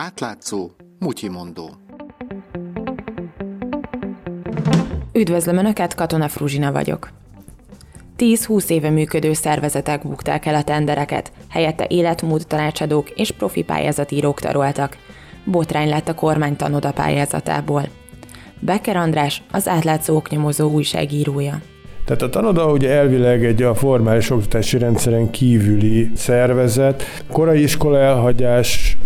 Átlátszó, mutyimondó. Üdvözlöm Önöket, Katona Fruzsina vagyok. 10-20 éve működő szervezetek bukták el a tendereket, helyette életmód tanácsadók és profi pályázatírók taroltak. Botrány lett a kormány tanoda pályázatából. Becker András az átlátszó oknyomozó újságírója. Tehát a tanoda ugye elvileg egy a formális oktatási rendszeren kívüli szervezet, korai iskola elhagyás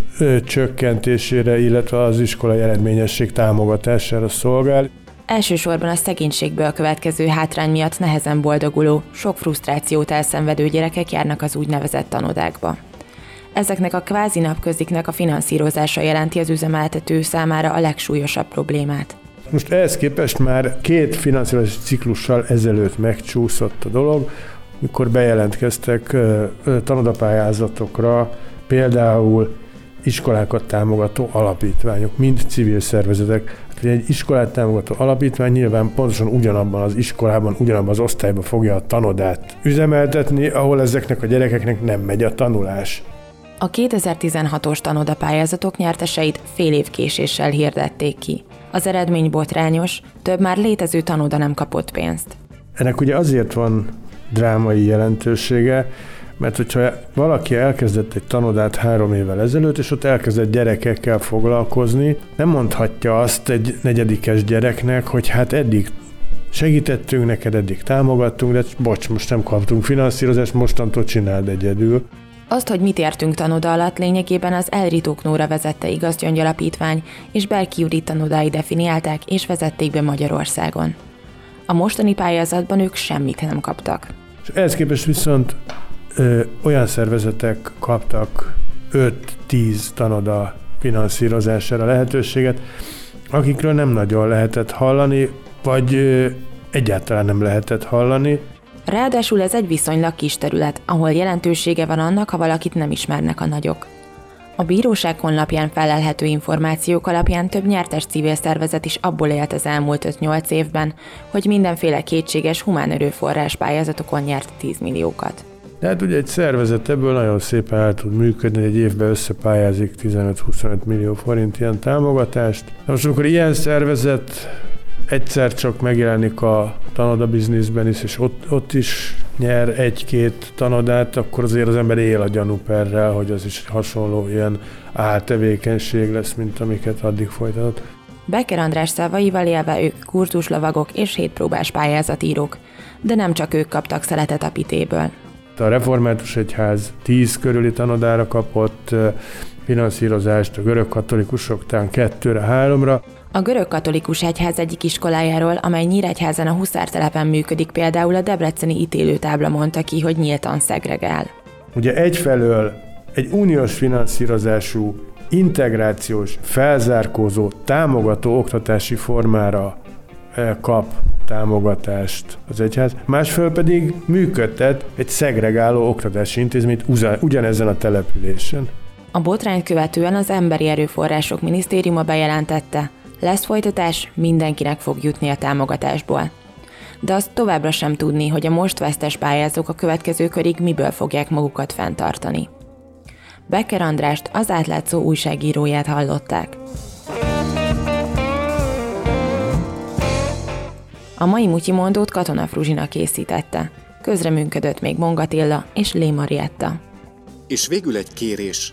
csökkentésére, illetve az iskolai eredményesség támogatására szolgál. Elsősorban a szegénységből következő hátrány miatt nehezen boldoguló, sok frusztrációt elszenvedő gyerekek járnak az úgynevezett tanodákba. Ezeknek a kvázi napköziknek a finanszírozása jelenti az üzemeltető számára a legsúlyosabb problémát. Most ehhez képest már két finanszírozási ciklussal ezelőtt megcsúszott a dolog, mikor bejelentkeztek tanodapályázatokra például iskolákat támogató alapítványok, mind civil szervezetek. Hát egy iskolát támogató alapítvány nyilván pontosan ugyanabban az iskolában, ugyanabban az osztályban fogja a tanodát üzemeltetni, ahol ezeknek a gyerekeknek nem megy a tanulás. A 2016-os tanodapályázatok nyerteseit fél év késéssel hirdették ki. Az eredmény botrányos, több már létező tanoda nem kapott pénzt. Ennek ugye azért van drámai jelentősége, mert hogyha valaki elkezdett egy tanodát három évvel ezelőtt, és ott elkezdett gyerekekkel foglalkozni, nem mondhatja azt egy negyedikes gyereknek, hogy hát eddig segítettünk neked, eddig támogattunk, de bocs, most nem kaptunk finanszírozást, mostantól csináld egyedül. Azt, hogy mit értünk tanoda alatt, lényegében az Elritók Nóra vezette igaz gyöngyalapítvány, és Belki Judit tanodái definiálták és vezették be Magyarországon. A mostani pályázatban ők semmit nem kaptak. És ehhez képest viszont ö, olyan szervezetek kaptak 5-10 tanoda finanszírozására lehetőséget, akikről nem nagyon lehetett hallani, vagy ö, egyáltalán nem lehetett hallani, Ráadásul ez egy viszonylag kis terület, ahol jelentősége van annak, ha valakit nem ismernek a nagyok. A bíróság honlapján felelhető információk alapján több nyertes civil szervezet is abból élt az elmúlt 5-8 évben, hogy mindenféle kétséges humán erőforrás pályázatokon nyert 10 milliókat. De hát ugye egy szervezet ebből nagyon szépen el tud működni, egy évben összepályázik 15-25 millió forint ilyen támogatást. Most amikor ilyen szervezet egyszer csak megjelenik a tanoda bizniszben is, és ott, ott is nyer egy-két tanodát, akkor azért az ember él a gyanúperrel, hogy az is hasonló ilyen áltevékenység lesz, mint amiket addig folytatott. Becker András szavaival élve ők kurtuslavagok és hétpróbás pályázatírók, de nem csak ők kaptak szeletet a pitéből. A református egyház tíz körüli tanodára kapott finanszírozást, a görög katolikusok talán kettőre, háromra, a görög katolikus egyház egyik iskolájáról, amely Nyíregyházan a Huszártelepen működik, például a debreceni ítélőtábla mondta ki, hogy nyíltan szegregál. Ugye egyfelől egy uniós finanszírozású, integrációs, felzárkózó, támogató oktatási formára eh, kap támogatást az egyház, másfelől pedig működtet egy szegregáló oktatási intézményt ugyanezen a településen. A botrányt követően az Emberi Erőforrások Minisztériuma bejelentette, lesz folytatás, mindenkinek fog jutni a támogatásból. De azt továbbra sem tudni, hogy a most vesztes pályázók a következő körig miből fogják magukat fenntartani. Becker Andrást, az átlátszó újságíróját hallották. A mai Mutyimondót Katona Fruzsina készítette. Közreműködött még Mongatilla és Lé Marietta. És végül egy kérés.